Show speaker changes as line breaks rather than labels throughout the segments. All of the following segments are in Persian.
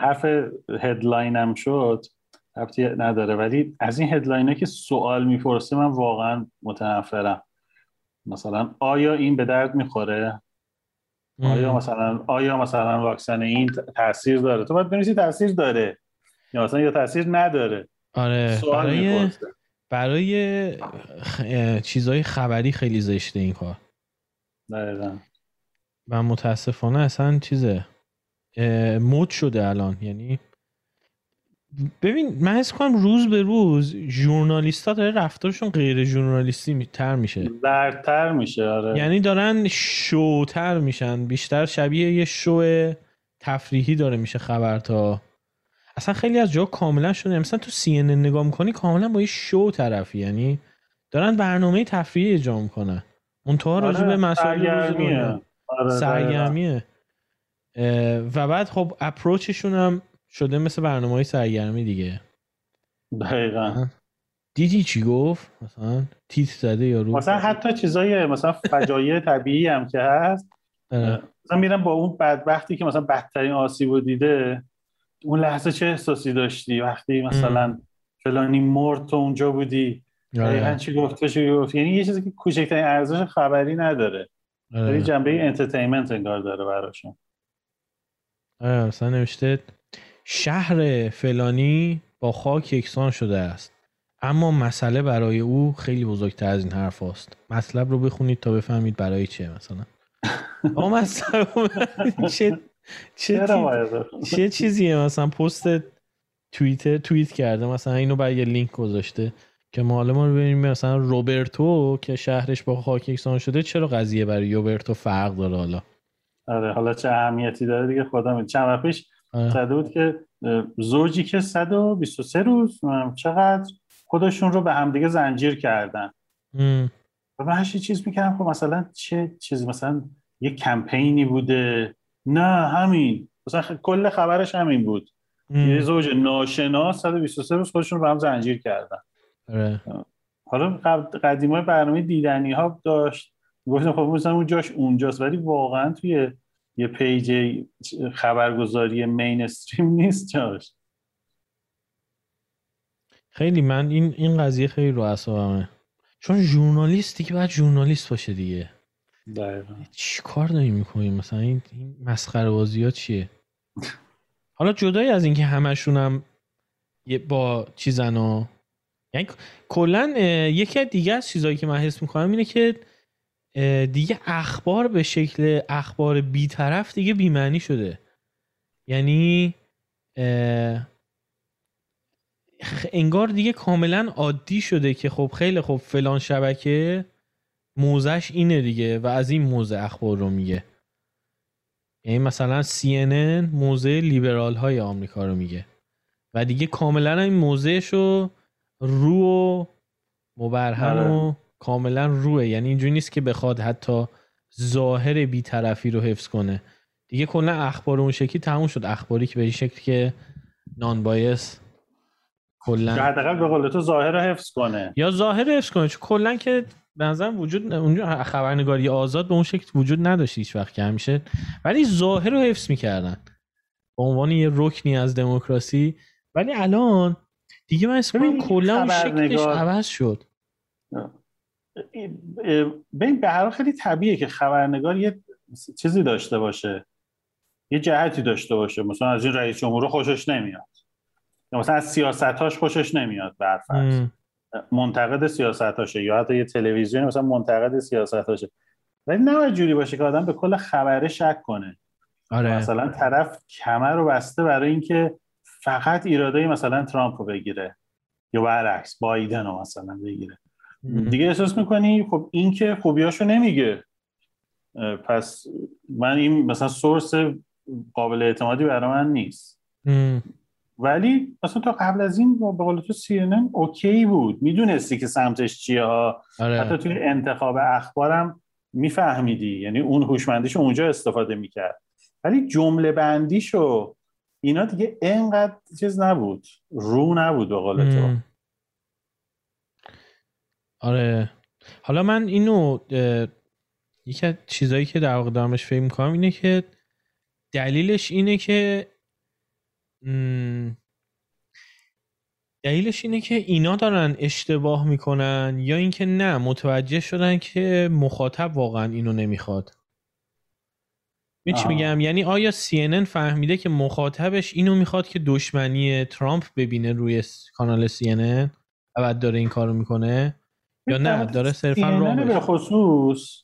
حرف هدلاین هم شد ربطی نداره. ولی از این هدلاین که سوال می‌پرسه من واقعا متنفرم. مثلا آیا این به درد می‌خوره؟ آیا مثلا آیا مثلا واکسن این تاثیر داره؟ تو باید بنویسی تاثیر داره. یا مثلا یا تاثیر نداره.
آره برای برای چیزای خبری خیلی زشته این کار.
دقیقا.
و متاسفانه اصلا چیزه؟ مد شده الان. یعنی ببین من حس کنم روز به روز ژورنالیستا داره رفتارشون غیر ژورنالیستی تر میشه.
برتر میشه آره.
یعنی دارن شوتر میشن. بیشتر شبیه یه شو تفریحی داره میشه خبر تا. اصلا خیلی از جا کاملا شده مثلا تو سی نگاه می‌کنی کاملا با یه شو طرفی. یعنی دارن برنامه تفریحی اجرا می‌کنن. منتها آره، راجع به مسائل روز آره سرگرمیه. و بعد خب اپروچشون هم شده مثل برنامه های سرگرمی دیگه.
دقیقا.
دیدی چی گفت؟ مثلا تیت زده یا رو؟
مثلا حتی چیزای مثلا فجایع طبیعی هم که هست. مثلا میرم با اون بدبختی که مثلا بدترین آسیب دیده اون لحظه چه احساسی داشتی؟ وقتی مثلا فلانی مرد تو اونجا بودی آره. دقیقا چی گفته چی گفت یعنی یه چیزی که کوچکترین ارزش خبری نداره. آره. جنبه انترتینمنت انگار داره براشون.
مثلا نوشته شهر فلانی با خاک یکسان شده است اما مسئله برای او خیلی بزرگتر از این حرف است مطلب رو بخونید تا بفهمید برای چه مثلا. آقا چه چه, چه چیزیه؟ مثلا پست توییتر توییت کرده مثلا اینو برای یه لینک گذاشته که ما ما رو ببینیم مثلا روبرتو که شهرش با خاک یکسان شده چرا قضیه برای روبرتو فرق داره حالا؟
آره حالا چه اهمیتی داره دیگه خدا می چند وقت پیش آره. بود که زوجی که 123 روز چقدر خودشون رو به همدیگه زنجیر کردن. و من هشی چیز می‌کردم خب مثلا چه چیزی مثلا یه کمپینی بوده. نه همین. مثلا کل خبرش همین بود. یه زوج ناشناس 123 روز خودشون رو به هم زنجیر کردن.
آره.
حالا قدیمای برنامه دیدنی ها داشت. گفتم خب مثلا اون جاش اونجاست. ولی واقعا توی یه پیج خبرگزاری مینستریم نیست جاش.
خیلی من این این قضیه خیلی رو اعصابمه. چون ژورنالیستی که باید ژورنالیست باشه دیگه.
دقیقا.
چی کار داری می‌کنی؟ مثلا این, این مسخره بازی ها چیه؟ حالا جدای از اینکه همشون هم با چیزن یعنی کلا یکی دیگه از چیزهایی که من حس می‌کنم اینه که دیگه اخبار به شکل اخبار بیطرف دیگه بیمعنی شده. یعنی انگار دیگه کاملا عادی شده که خب خیلی خب فلان شبکه موزش اینه دیگه و از این موزه اخبار رو میگه. یعنی مثلا CNN موزه لیبرال های آمریکا رو میگه. و دیگه کاملا این موزهش رو رو و مبرهن و آره. کاملا روه یعنی اینجوری نیست که بخواد حتی ظاهر بیطرفی رو حفظ کنه. دیگه کلا اخبار اون شکلی تموم شد. اخباری که به این شکلی که نان بایس
کلا حداقل به قول تو ظاهر رو حفظ کنه.
یا ظاهر حفظ کنه. چون کلا که به نظرم وجود اونجا خبرنگاری آزاد به اون شکل وجود نداشت هیچ وقت که همیشه. ولی ظاهر رو حفظ می‌کردن. به عنوان یه رکنی از دموکراسی. ولی الان دیگه من اسم کلا اون شکلش عوض شد.
ببین به هر خیلی طبیعیه که خبرنگار یه چیزی داشته باشه. یه جهتی داشته باشه. مثلا از این رئیس جمهور خوشش نمیاد. یا مثلا از سیاستاش خوشش نمیاد برفرض منتقد سیاستاشه یا حتی یه تلویزیونی مثلا منتقد سیاستاشه. ولی نه جوری باشه که آدم به کل خبره شک کنه.
آره.
مثلا طرف کمر رو بسته برای اینکه فقط ایراده مثلا ترامپ رو بگیره. یا برعکس بایدن رو مثلا بگیره. دیگه احساس می‌کنی؟ خب این که خوبیاشو نمیگه. پس من این مثلا سورس قابل اعتمادی برای من نیست. ولی مثلا تا قبل از این به قول تو سی اوکی بود. می‌دونستی که سمتش چیه ها. آره. حتی توی انتخاب اخبارم میفهمیدی. یعنی اون هوشمندیشو اونجا استفاده می‌کرد. ولی جمله بندیشو اینا دیگه اینقدر چیز نبود. رو نبود به قول تو.
آره. حالا من اینو یکی از چیزایی که در واقع دارمش فکر می‌کنم اینه که دلیلش اینه که دلیلش اینه که اینا دارن اشتباه می‌کنن یا اینکه نه متوجه شدن که مخاطب واقعا اینو نمی‌خواد. می چی میگم؟ یعنی آیا CNN فهمیده که مخاطبش اینو می‌خواد که دشمنی ترامپ ببینه روی کانال CNN و بعد داره این کارو می‌کنه؟ یا نه داره صرفا
راه به خصوص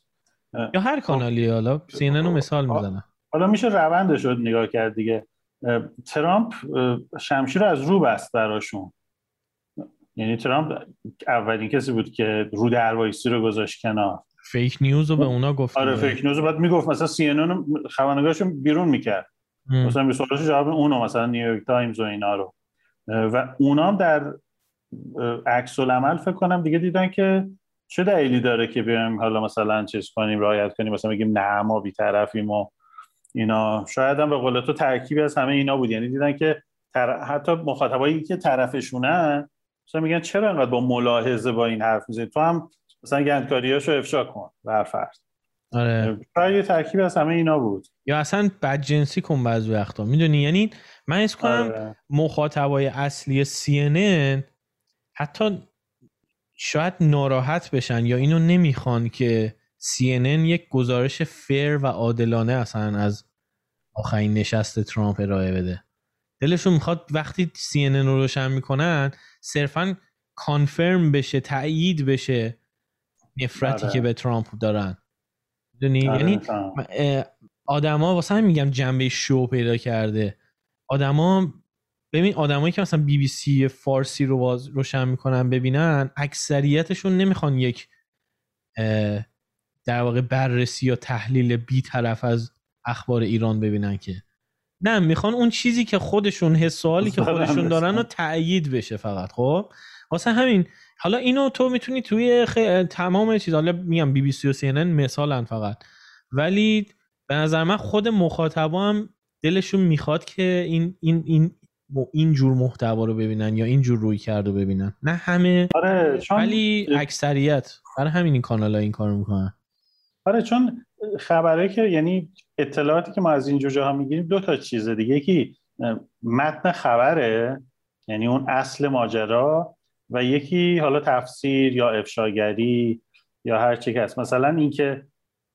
یا هر کانالی حالا CNN رو مثال می‌زنه
حالا میشه روندش رو نگاه کرد دیگه. ترامپ شمشیر رو از رو بست براشون. یعنی ترامپ اولین کسی بود که رو دروایسی رو گذاشت کنار.
fake news رو به اونا گفت
آره fake news رو بعد می‌گفت مثلا CNN خبرنگارشون بیرون می‌کرد. مثلا به سوالش جواب اونو مثلا نیویورک تایمز و اینا رو. و اونا هم در عکس العمل فکر کنم دیگه دیدن که چه دلیلی داره که بیایم حالا مثلا چیز کنیم رعایت کنیم مثلا بگیم نه ما بی‌طرفیم و اینا. شاید هم به قول تو ترکیبی از همه اینا بود. یعنی دیدن که حتی مخاطبایی که طرفشونن مثلا میگن چرا انقدر با ملاحظه با این حرف می‌زنی؟ تو هم مثلا گندکاریاشو افشا کن بر فرض
آره.
شاید یه ترکیب از همه اینا بود.
یا اصلا بدجنسی کن بعضی وقتا. می‌دونی؟ یعنی من حس کنم آره. مخاطبای اصلی CNN حتی شاید ناراحت بشن یا اینو نمی‌خوان که CNN یک گزارش فیر و عادلانه اصلا از آخرین نشست ترامپ ارائه بده. دلشون می‌خواد وقتی CNN رو روشن می‌کنن صرفا کانفرم بشه تایید بشه نفرتی که به ترامپ دارن. دونی آره، یعنی آدما واسه هم میگم جنبه شو پیدا کرده. آدما ببین آدمایی که مثلا بی بی سی فارسی رو باز روشن می‌کنن ببینن اکثریتشون نمی‌خوان یک در واقع بررسی یا تحلیل بی طرف از اخبار ایران ببینن که. نه می‌خوان اون چیزی که خودشون حس که خودشون دارن رو تایید بشه فقط خب؟ واسه همین. حالا اینو تو می‌تونی توی تمام چیز حالا میگم بی بی سی و سی مثالن فقط. ولی به نظر من خود مخاطبا هم دلشون می‌خواد که این این این این جور محتوا رو ببینن یا این جور روی کرد رو ببینن. نه همه
آره
ولی اکثریت برای همین این کانال ها این کارو می‌کنن.
آره چون خبره که یعنی اطلاعاتی که ما از این جاها می‌گیریم دو تا چیزه دیگه. یکی متن خبره یعنی اون اصل ماجرا و یکی حالا تفسیر یا افشاگری یا هر چی که هست. مثلا اینکه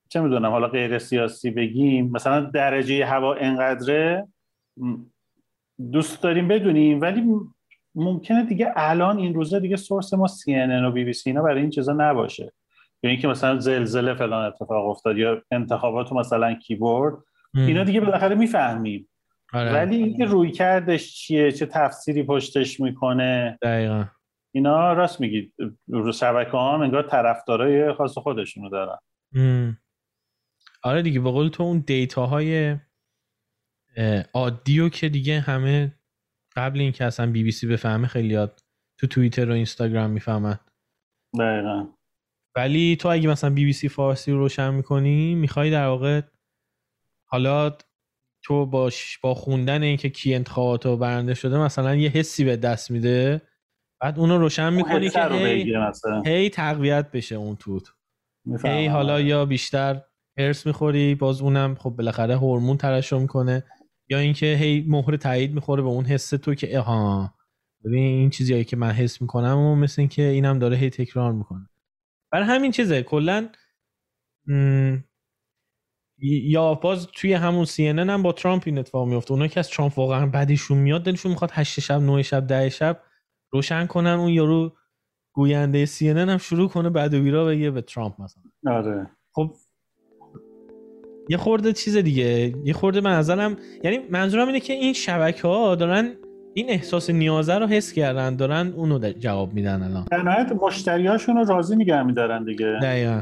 چه می‌دونم حالا غیر سیاسی بگیم مثلا درجه هوا انقدره دوست داریم بدونیم ولی ممکنه دیگه الان این روزه دیگه سورس ما CNN و بی بی سی اینا برای این چیزا نباشه. یا اینکه مثلا زلزله فلان اتفاق افتاد یا انتخابات مثلا کیبورد اینا دیگه بالاخره می‌فهمیم. آره. ولی اینکه روی کردش چیه چه تفسیری پشتش می‌کنه
دقیقا.
اینا راست میگید رو شبکه هم انگار طرفدارای خاص خودشونو دارن.
آره دیگه به قول تو اون دیتاهای و که دیگه همه قبل اینکه اصلا بی بی سی بفهمه خیلی یاد تو توییتر و اینستاگرام می‌فهمن.
دقیقا.
ولی تو اگه مثلا بی بی سی فارسی رو روشن می‌کنی می‌خوای در واقع حالا تو با, با خوندن اینکه کی انتخابات رو برنده شده مثلا یه حسی به دست میده بعد اونو روشن می‌کنی که هی, هی تقویت بشه اون توت. هی حالا. یا بیشتر هرس می‌خوری باز اونم خب بالاخره هورمون ترشح می‌کنه. یا اینکه هی مهر تایید می‌خوره به اون حس تو که ها. ببین این چیزی که من حس می‌کنم و مثل اینکه اینم داره هی تکرار می‌کنه. برای همین چیزه کلا یا باز توی همون سی هم با ترامپ این اتفاق میفته اونا که از ترامپ واقعا بعدشون میاد دلشون می‌خواد 8 شب 9 شب 10 شب روشن کنن اون یارو گوینده سی هم شروع کنه بعد و بیرا بگه به ترامپ مثلا.
آره.
خب یه خورده چیز دیگه. یه خورده منظرم یعنی منظورم اینه که این شبکه ها دارن این احساس نیازه رو حس کردن دارن اونو جواب میدن الان.
در نهایت مشتریاشون رو راضی نگه میدارن دیگه.
دقیقا.